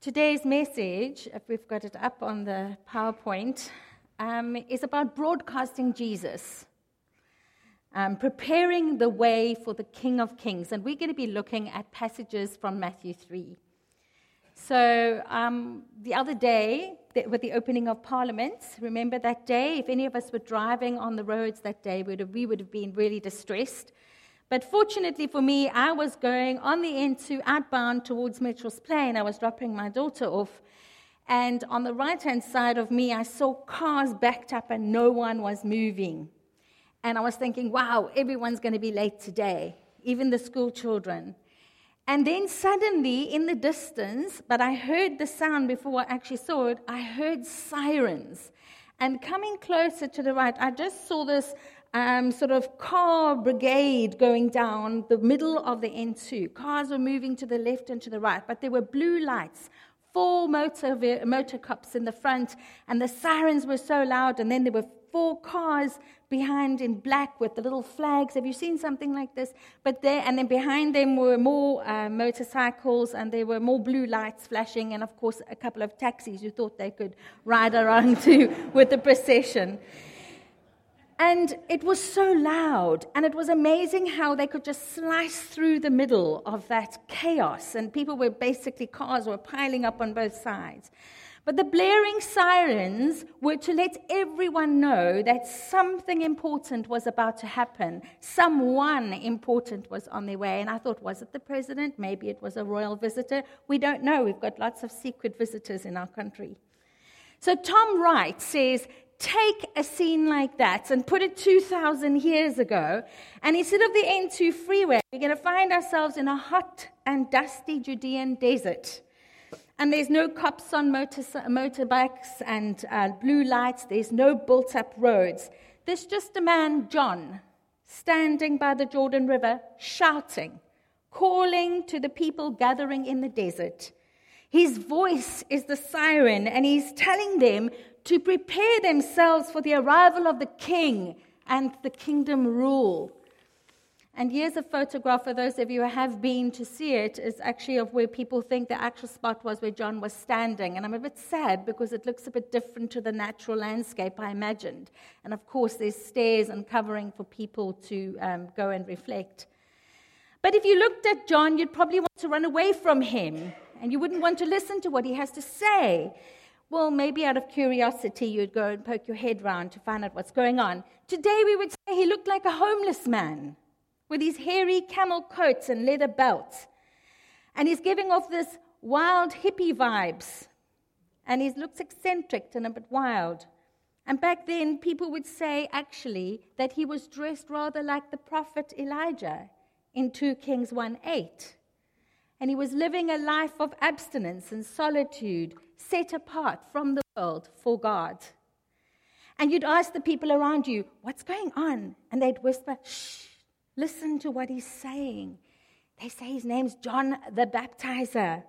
Today's message, if we've got it up on the PowerPoint, um, is about broadcasting Jesus, um, preparing the way for the King of Kings. And we're going to be looking at passages from Matthew 3. So, um, the other day, with the opening of Parliament, remember that day? If any of us were driving on the roads that day, we would have, we would have been really distressed. But fortunately for me, I was going on the N2 outbound towards Mitchell's Plain. I was dropping my daughter off. And on the right hand side of me, I saw cars backed up and no one was moving. And I was thinking, wow, everyone's going to be late today, even the school children. And then suddenly, in the distance, but I heard the sound before I actually saw it, I heard sirens. And coming closer to the right, I just saw this um, sort of car brigade going down the middle of the N2. Cars were moving to the left and to the right, but there were blue lights, four motor, motor cops in the front, and the sirens were so loud, and then there were four cars behind in black with the little flags. Have you seen something like this? But there, and then behind them were more uh, motorcycles, and there were more blue lights flashing, and of course a couple of taxis who thought they could ride around too with the procession. And it was so loud, and it was amazing how they could just slice through the middle of that chaos. And people were basically, cars were piling up on both sides. But the blaring sirens were to let everyone know that something important was about to happen. Someone important was on their way. And I thought, was it the president? Maybe it was a royal visitor. We don't know. We've got lots of secret visitors in our country. So Tom Wright says, take a scene like that and put it 2,000 years ago, and instead of the N2 freeway, we're going to find ourselves in a hot and dusty Judean desert. And there's no cops on motor, motorbikes and uh, blue lights. There's no built up roads. There's just a man, John, standing by the Jordan River, shouting, calling to the people gathering in the desert. His voice is the siren, and he's telling them to prepare themselves for the arrival of the king and the kingdom rule. And here's a photograph for those of you who have been to see it, is actually of where people think the actual spot was where John was standing. And I'm a bit sad because it looks a bit different to the natural landscape I imagined. And of course, there's stairs and covering for people to um, go and reflect. But if you looked at John, you'd probably want to run away from him and you wouldn't want to listen to what he has to say. Well, maybe out of curiosity, you'd go and poke your head round to find out what's going on. Today, we would say he looked like a homeless man with his hairy camel coats and leather belts. And he's giving off this wild hippie vibes. And he looks eccentric and a bit wild. And back then, people would say actually that he was dressed rather like the prophet Elijah in 2 Kings 1 8. And he was living a life of abstinence and solitude, set apart from the world for God. And you'd ask the people around you, What's going on? And they'd whisper, Shh, Listen to what he's saying. They say his name's John the Baptizer.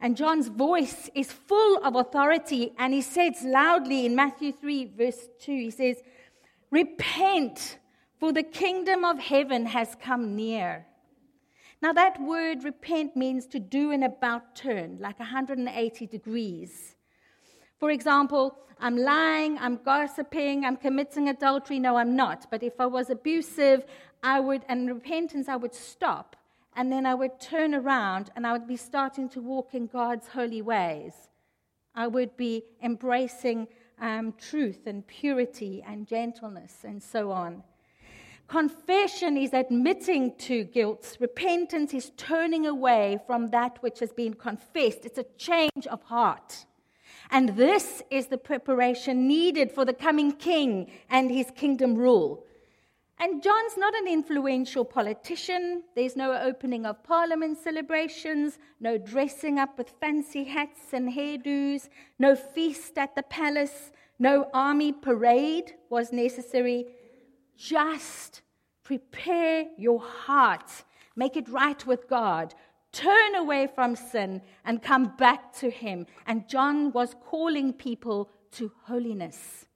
And John's voice is full of authority, and he says loudly in Matthew 3, verse 2, he says, Repent, for the kingdom of heaven has come near. Now, that word repent means to do an about turn, like 180 degrees. For example, I'm lying, I'm gossiping, I'm committing adultery. No, I'm not. But if I was abusive, I would, and repentance, I would stop and then I would turn around and I would be starting to walk in God's holy ways. I would be embracing um, truth and purity and gentleness and so on. Confession is admitting to guilt. Repentance is turning away from that which has been confessed. It's a change of heart. And this is the preparation needed for the coming king and his kingdom rule. And John's not an influential politician. There's no opening of parliament celebrations, no dressing up with fancy hats and hairdos, no feast at the palace, no army parade was necessary. Just prepare your heart, make it right with God, turn away from sin, and come back to Him. And John was calling people to holiness.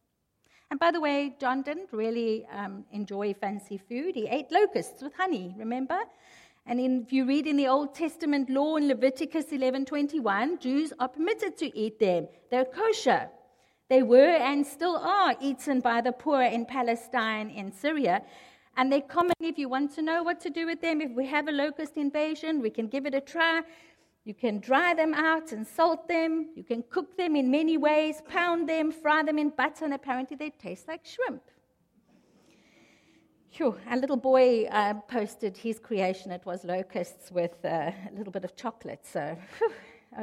And by the way, John didn't really um, enjoy fancy food. He ate locusts with honey, remember? And in, if you read in the Old Testament law in Leviticus 11:21, Jews are permitted to eat them. They're kosher. They were and still are eaten by the poor in Palestine, in Syria. And they're common if you want to know what to do with them. If we have a locust invasion, we can give it a try. You can dry them out and salt them. You can cook them in many ways, pound them, fry them in butter, and apparently they taste like shrimp. Phew, a little boy uh, posted his creation. It was locusts with uh, a little bit of chocolate. So, whew,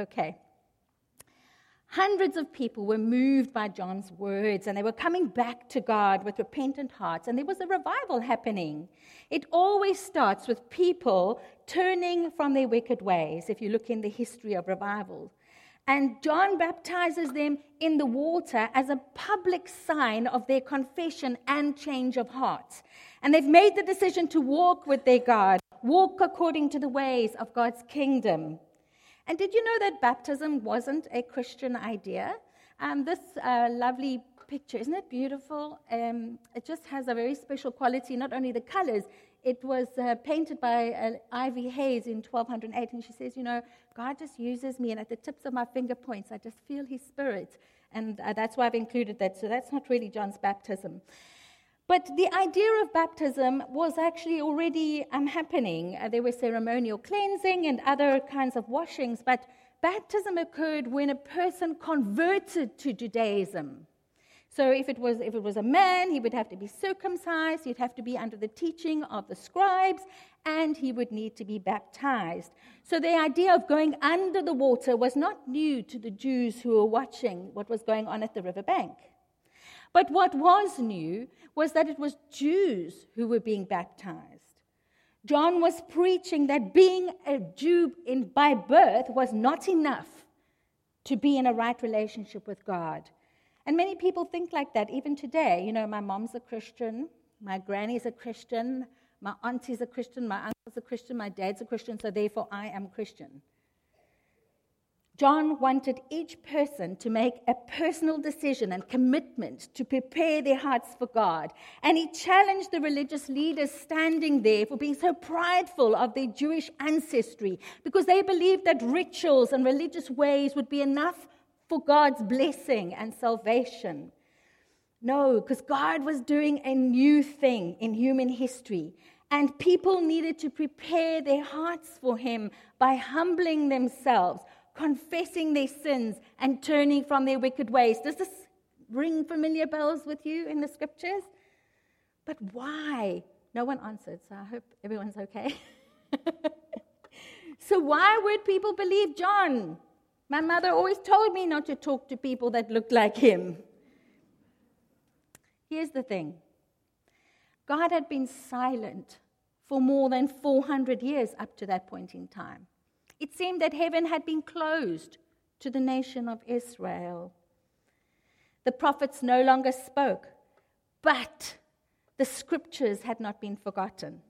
okay. Hundreds of people were moved by John's words and they were coming back to God with repentant hearts, and there was a revival happening. It always starts with people turning from their wicked ways, if you look in the history of revival. And John baptizes them in the water as a public sign of their confession and change of heart. And they've made the decision to walk with their God, walk according to the ways of God's kingdom. And did you know that baptism wasn't a Christian idea? Um, this uh, lovely picture, isn't it beautiful? Um, it just has a very special quality, not only the colors. It was uh, painted by uh, Ivy Hayes in 1208, and she says, You know, God just uses me, and at the tips of my finger points, I just feel His Spirit. And uh, that's why I've included that. So that's not really John's baptism. But the idea of baptism was actually already um, happening. Uh, there were ceremonial cleansing and other kinds of washings, but baptism occurred when a person converted to Judaism. So if it, was, if it was a man, he would have to be circumcised, he'd have to be under the teaching of the scribes, and he would need to be baptized. So the idea of going under the water was not new to the Jews who were watching what was going on at the riverbank. But what was new was that it was Jews who were being baptized. John was preaching that being a Jew in, by birth was not enough to be in a right relationship with God. And many people think like that even today. You know, my mom's a Christian, my granny's a Christian, my auntie's a Christian, my uncle's a Christian, my dad's a Christian, so therefore I am Christian. John wanted each person to make a personal decision and commitment to prepare their hearts for God. And he challenged the religious leaders standing there for being so prideful of their Jewish ancestry because they believed that rituals and religious ways would be enough for God's blessing and salvation. No, because God was doing a new thing in human history. And people needed to prepare their hearts for Him by humbling themselves confessing their sins and turning from their wicked ways. Does this ring familiar bells with you in the scriptures? But why? No one answered, so I hope everyone's okay. so, why would people believe John? My mother always told me not to talk to people that looked like him. Here's the thing God had been silent for more than 400 years up to that point in time. It seemed that heaven had been closed to the nation of Israel. The prophets no longer spoke, but the scriptures had not been forgotten.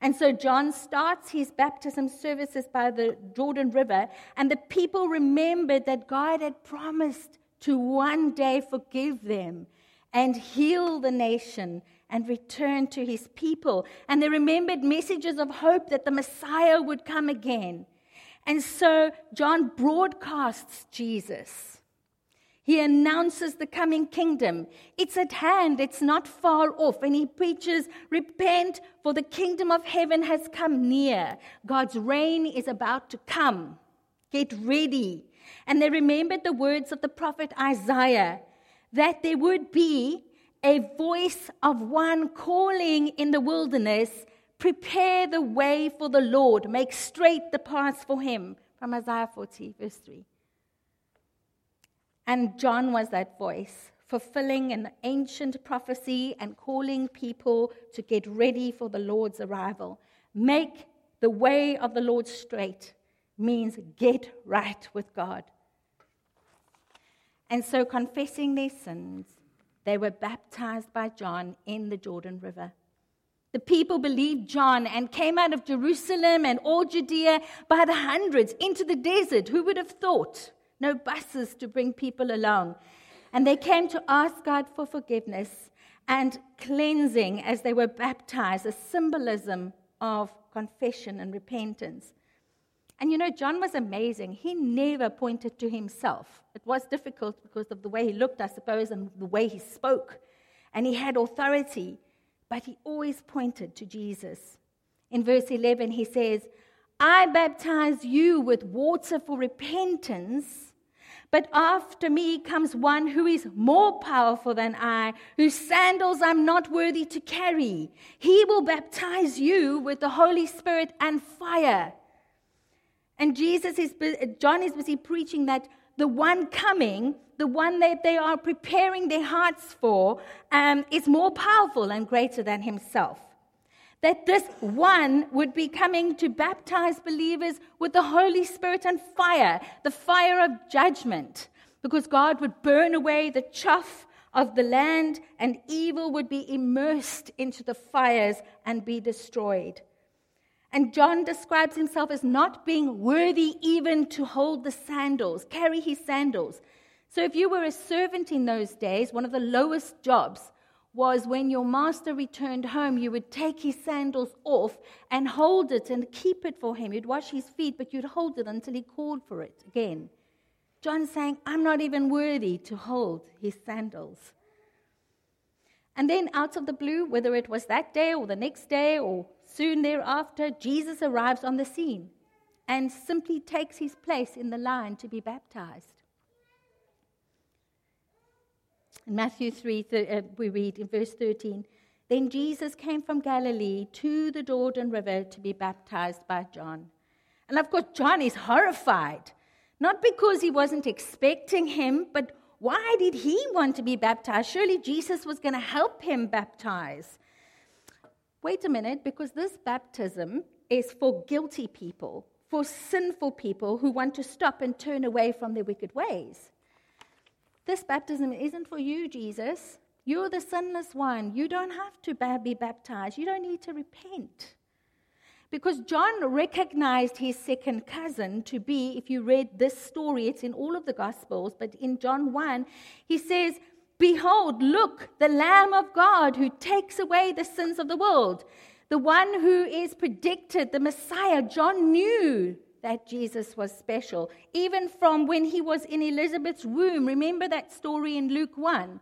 And so John starts his baptism services by the Jordan River, and the people remembered that God had promised to one day forgive them and heal the nation and return to his people. And they remembered messages of hope that the Messiah would come again. And so John broadcasts Jesus. He announces the coming kingdom. It's at hand, it's not far off. And he preaches, Repent, for the kingdom of heaven has come near. God's reign is about to come. Get ready. And they remembered the words of the prophet Isaiah that there would be a voice of one calling in the wilderness, prepare the way for the Lord, make straight the paths for him. From Isaiah 40, verse 3. And John was that voice, fulfilling an ancient prophecy and calling people to get ready for the Lord's arrival. Make the way of the Lord straight means get right with God. And so, confessing their sins they were baptized by John in the Jordan River. The people believed John and came out of Jerusalem and all Judea by the hundreds into the desert. Who would have thought? No buses to bring people along. And they came to ask God for forgiveness and cleansing as they were baptized, a symbolism of confession and repentance. And you know, John was amazing. He never pointed to himself. It was difficult because of the way he looked, I suppose, and the way he spoke. And he had authority, but he always pointed to Jesus. In verse 11, he says, I baptize you with water for repentance, but after me comes one who is more powerful than I, whose sandals I'm not worthy to carry. He will baptize you with the Holy Spirit and fire. And Jesus is, John is busy preaching that the one coming, the one that they are preparing their hearts for, um, is more powerful and greater than himself. That this one would be coming to baptize believers with the Holy Spirit and fire, the fire of judgment, because God would burn away the chaff of the land and evil would be immersed into the fires and be destroyed. And John describes himself as not being worthy even to hold the sandals, carry his sandals. So, if you were a servant in those days, one of the lowest jobs was when your master returned home, you would take his sandals off and hold it and keep it for him. You'd wash his feet, but you'd hold it until he called for it again. John's saying, I'm not even worthy to hold his sandals. And then, out of the blue, whether it was that day or the next day or Soon thereafter, Jesus arrives on the scene and simply takes his place in the line to be baptized. In Matthew 3, th- uh, we read in verse 13 Then Jesus came from Galilee to the Jordan River to be baptized by John. And of course, John is horrified, not because he wasn't expecting him, but why did he want to be baptized? Surely Jesus was going to help him baptize wait a minute, because this baptism is for guilty people, for sinful people who want to stop and turn away from their wicked ways. This baptism isn't for you, Jesus. You're the sinless one. You don't have to be baptized. You don't need to repent. Because John recognized his second cousin to be, if you read this story, it's in all of the Gospels, but in John 1, he says, Behold, look, the Lamb of God who takes away the sins of the world. The one who is predicted, the Messiah. John knew that Jesus was special, even from when he was in Elizabeth's womb. Remember that story in Luke 1,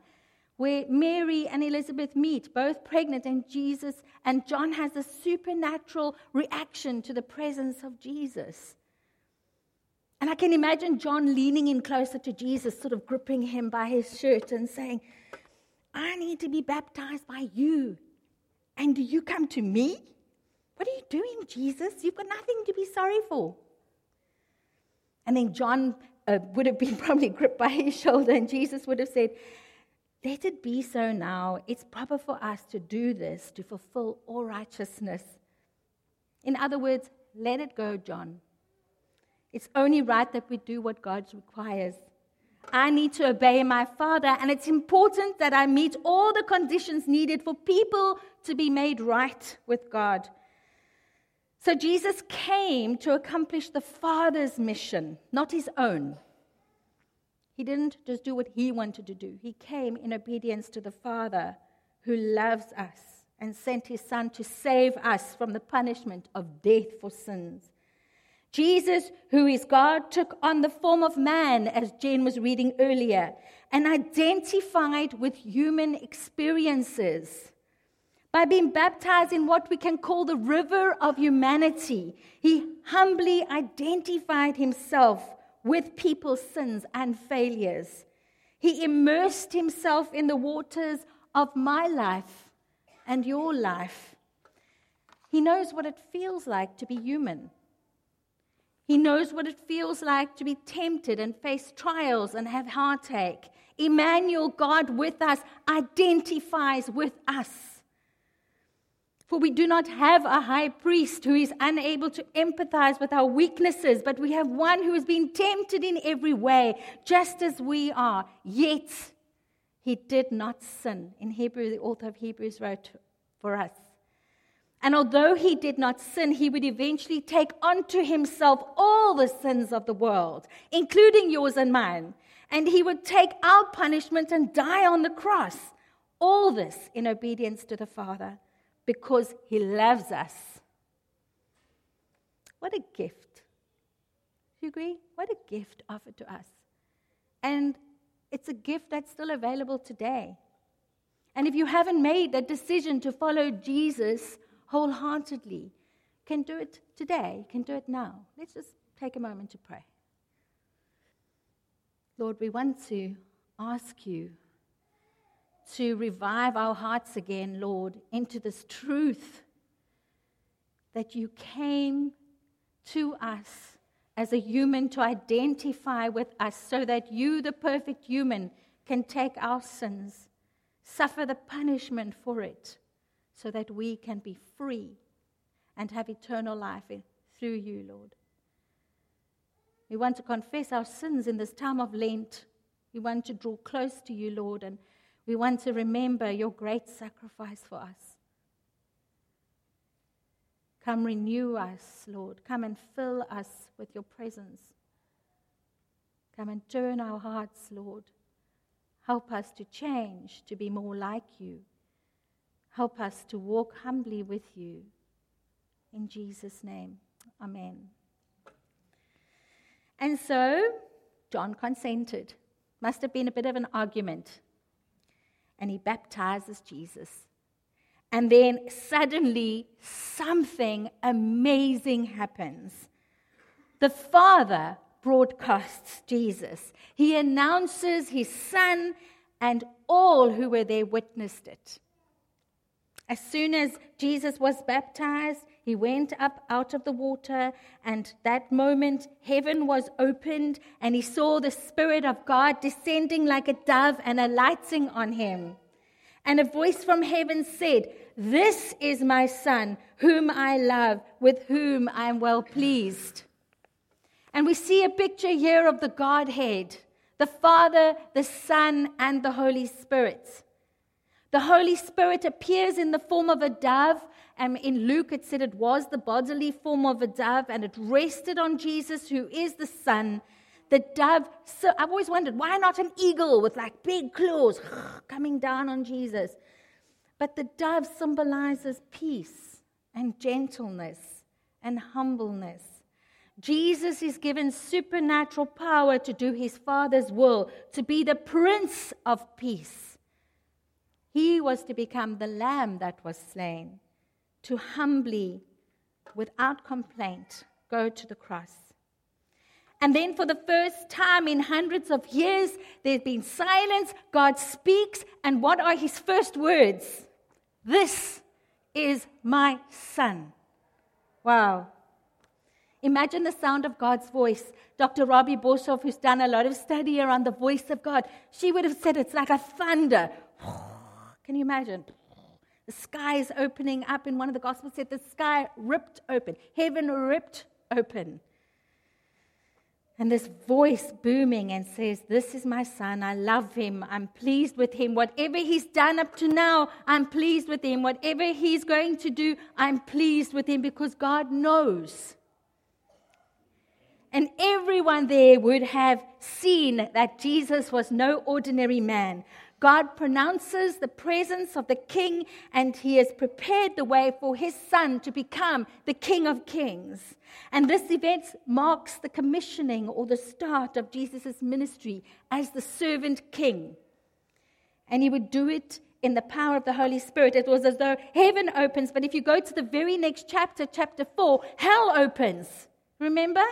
where Mary and Elizabeth meet, both pregnant, and Jesus, and John has a supernatural reaction to the presence of Jesus. And I can imagine John leaning in closer to Jesus, sort of gripping him by his shirt and saying, I need to be baptized by you. And do you come to me? What are you doing, Jesus? You've got nothing to be sorry for. And then John uh, would have been probably gripped by his shoulder, and Jesus would have said, Let it be so now. It's proper for us to do this to fulfill all righteousness. In other words, let it go, John. It's only right that we do what God requires. I need to obey my Father, and it's important that I meet all the conditions needed for people to be made right with God. So Jesus came to accomplish the Father's mission, not his own. He didn't just do what he wanted to do, he came in obedience to the Father who loves us and sent his Son to save us from the punishment of death for sins. Jesus, who is God, took on the form of man, as Jen was reading earlier, and identified with human experiences. By being baptized in what we can call the river of humanity, he humbly identified himself with people's sins and failures. He immersed himself in the waters of my life and your life. He knows what it feels like to be human. He knows what it feels like to be tempted and face trials and have heartache. Emmanuel, God with us, identifies with us. For we do not have a high priest who is unable to empathize with our weaknesses, but we have one who has been tempted in every way, just as we are. Yet he did not sin. In Hebrew, the author of Hebrews wrote for us. And although he did not sin, he would eventually take unto himself all the sins of the world, including yours and mine. And he would take our punishment and die on the cross. All this in obedience to the Father because he loves us. What a gift. Do you agree? What a gift offered to us. And it's a gift that's still available today. And if you haven't made that decision to follow Jesus wholeheartedly, can do it today, can do it now. Let's just take a moment to pray. Lord, we want to ask you to revive our hearts again, Lord, into this truth that you came to us as a human to identify with us so that you, the perfect human, can take our sins, suffer the punishment for it, so that we can be free and have eternal life through you, Lord. We want to confess our sins in this time of Lent. We want to draw close to you, Lord, and we want to remember your great sacrifice for us. Come renew us, Lord. Come and fill us with your presence. Come and turn our hearts, Lord. Help us to change, to be more like you. Help us to walk humbly with you. In Jesus' name, Amen. And so, John consented. Must have been a bit of an argument. And he baptizes Jesus. And then suddenly, something amazing happens. The Father broadcasts Jesus. He announces his Son, and all who were there witnessed it. As soon as Jesus was baptized, he went up out of the water, and that moment heaven was opened, and he saw the Spirit of God descending like a dove and alighting on him. And a voice from heaven said, This is my Son, whom I love, with whom I am well pleased. And we see a picture here of the Godhead the Father, the Son, and the Holy Spirit. The Holy Spirit appears in the form of a dove. And in Luke, it said it was the bodily form of a dove, and it rested on Jesus, who is the Son. The dove, so I've always wondered, why not an eagle with like big claws coming down on Jesus? But the dove symbolizes peace and gentleness and humbleness. Jesus is given supernatural power to do his Father's will, to be the Prince of Peace. He was to become the lamb that was slain, to humbly, without complaint, go to the cross. And then, for the first time in hundreds of years, there's been silence. God speaks, and what are his first words? This is my son. Wow. Imagine the sound of God's voice. Dr. Robbie Boshoff, who's done a lot of study around the voice of God, she would have said it's like a thunder. Can you imagine? The sky is opening up. In one of the Gospels, said the sky ripped open, heaven ripped open. And this voice booming and says, This is my son. I love him. I'm pleased with him. Whatever he's done up to now, I'm pleased with him. Whatever he's going to do, I'm pleased with him because God knows. And everyone there would have seen that Jesus was no ordinary man, God pronounces the presence of the king, and he has prepared the way for his son to become the king of kings. And this event marks the commissioning or the start of Jesus' ministry as the servant king. And he would do it in the power of the Holy Spirit. It was as though heaven opens, but if you go to the very next chapter, chapter 4, hell opens. Remember?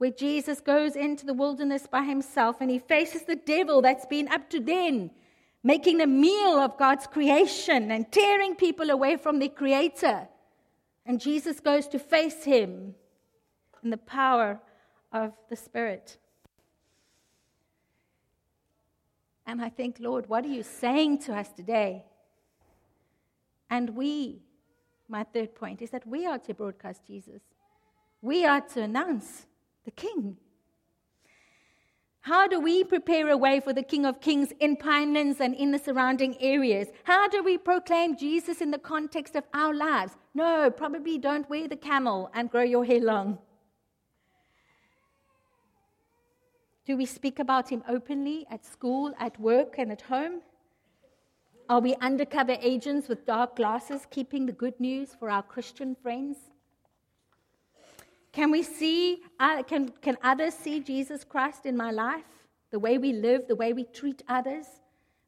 Where Jesus goes into the wilderness by himself and he faces the devil that's been up to then making a meal of God's creation and tearing people away from their creator. And Jesus goes to face him in the power of the Spirit. And I think, Lord, what are you saying to us today? And we, my third point is that we are to broadcast Jesus. We are to announce the king. How do we prepare a way for the King of Kings in Pinelands and in the surrounding areas? How do we proclaim Jesus in the context of our lives? No, probably don't wear the camel and grow your hair long. Do we speak about him openly at school, at work, and at home? Are we undercover agents with dark glasses keeping the good news for our Christian friends? Can we see, uh, can, can others see Jesus Christ in my life? The way we live, the way we treat others,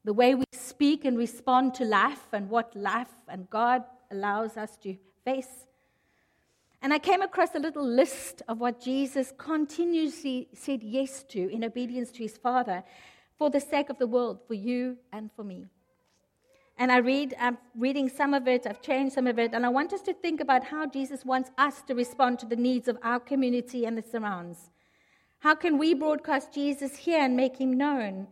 the way we speak and respond to life and what life and God allows us to face. And I came across a little list of what Jesus continuously said yes to in obedience to his Father for the sake of the world, for you and for me. And I read, I'm reading some of it, I've changed some of it, and I want us to think about how Jesus wants us to respond to the needs of our community and the surrounds. How can we broadcast Jesus here and make him known?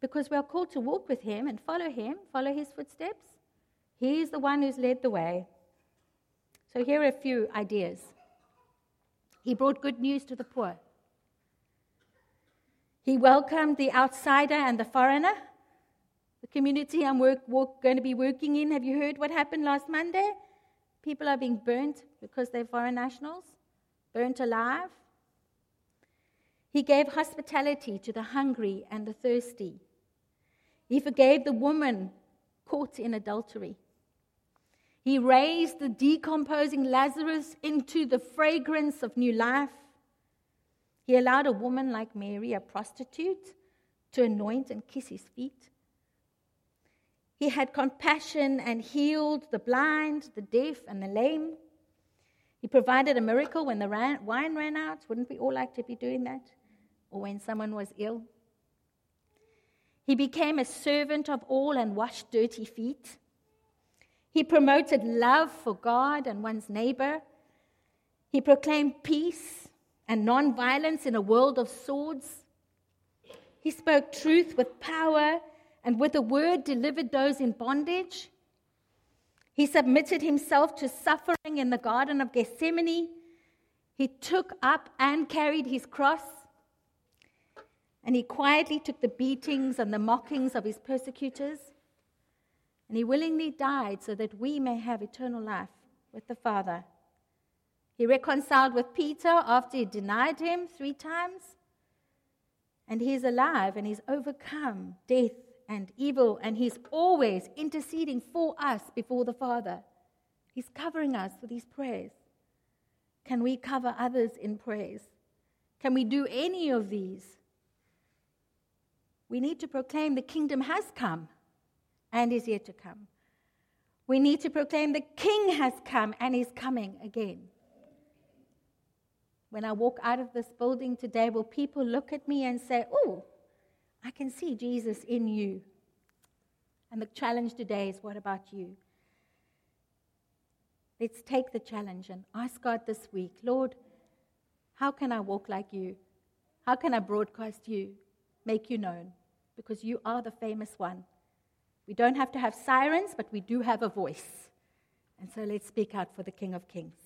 Because we are called to walk with him and follow him, follow his footsteps. He is the one who's led the way. So here are a few ideas. He brought good news to the poor. He welcomed the outsider and the foreigner the community I'm work, work, going to be working in, have you heard what happened last Monday? People are being burnt because they're foreign nationals, burnt alive. He gave hospitality to the hungry and the thirsty. He forgave the woman caught in adultery. He raised the decomposing Lazarus into the fragrance of new life. He allowed a woman like Mary, a prostitute, to anoint and kiss his feet. He had compassion and healed the blind, the deaf, and the lame. He provided a miracle when the ran, wine ran out. Wouldn't we all like to be doing that? Or when someone was ill? He became a servant of all and washed dirty feet. He promoted love for God and one's neighbor. He proclaimed peace and nonviolence in a world of swords. He spoke truth with power and with the word delivered those in bondage. He submitted himself to suffering in the Garden of Gethsemane. He took up and carried his cross. And he quietly took the beatings and the mockings of his persecutors. And he willingly died so that we may have eternal life with the Father. He reconciled with Peter after he denied him three times. And he is alive and he's overcome death and evil, and He's always interceding for us before the Father. He's covering us with His prayers. Can we cover others in prayers? Can we do any of these? We need to proclaim the kingdom has come and is yet to come. We need to proclaim the king has come and is coming again. When I walk out of this building today, will people look at me and say, Oh, I can see Jesus in you. And the challenge today is what about you? Let's take the challenge and ask God this week Lord, how can I walk like you? How can I broadcast you, make you known? Because you are the famous one. We don't have to have sirens, but we do have a voice. And so let's speak out for the King of Kings.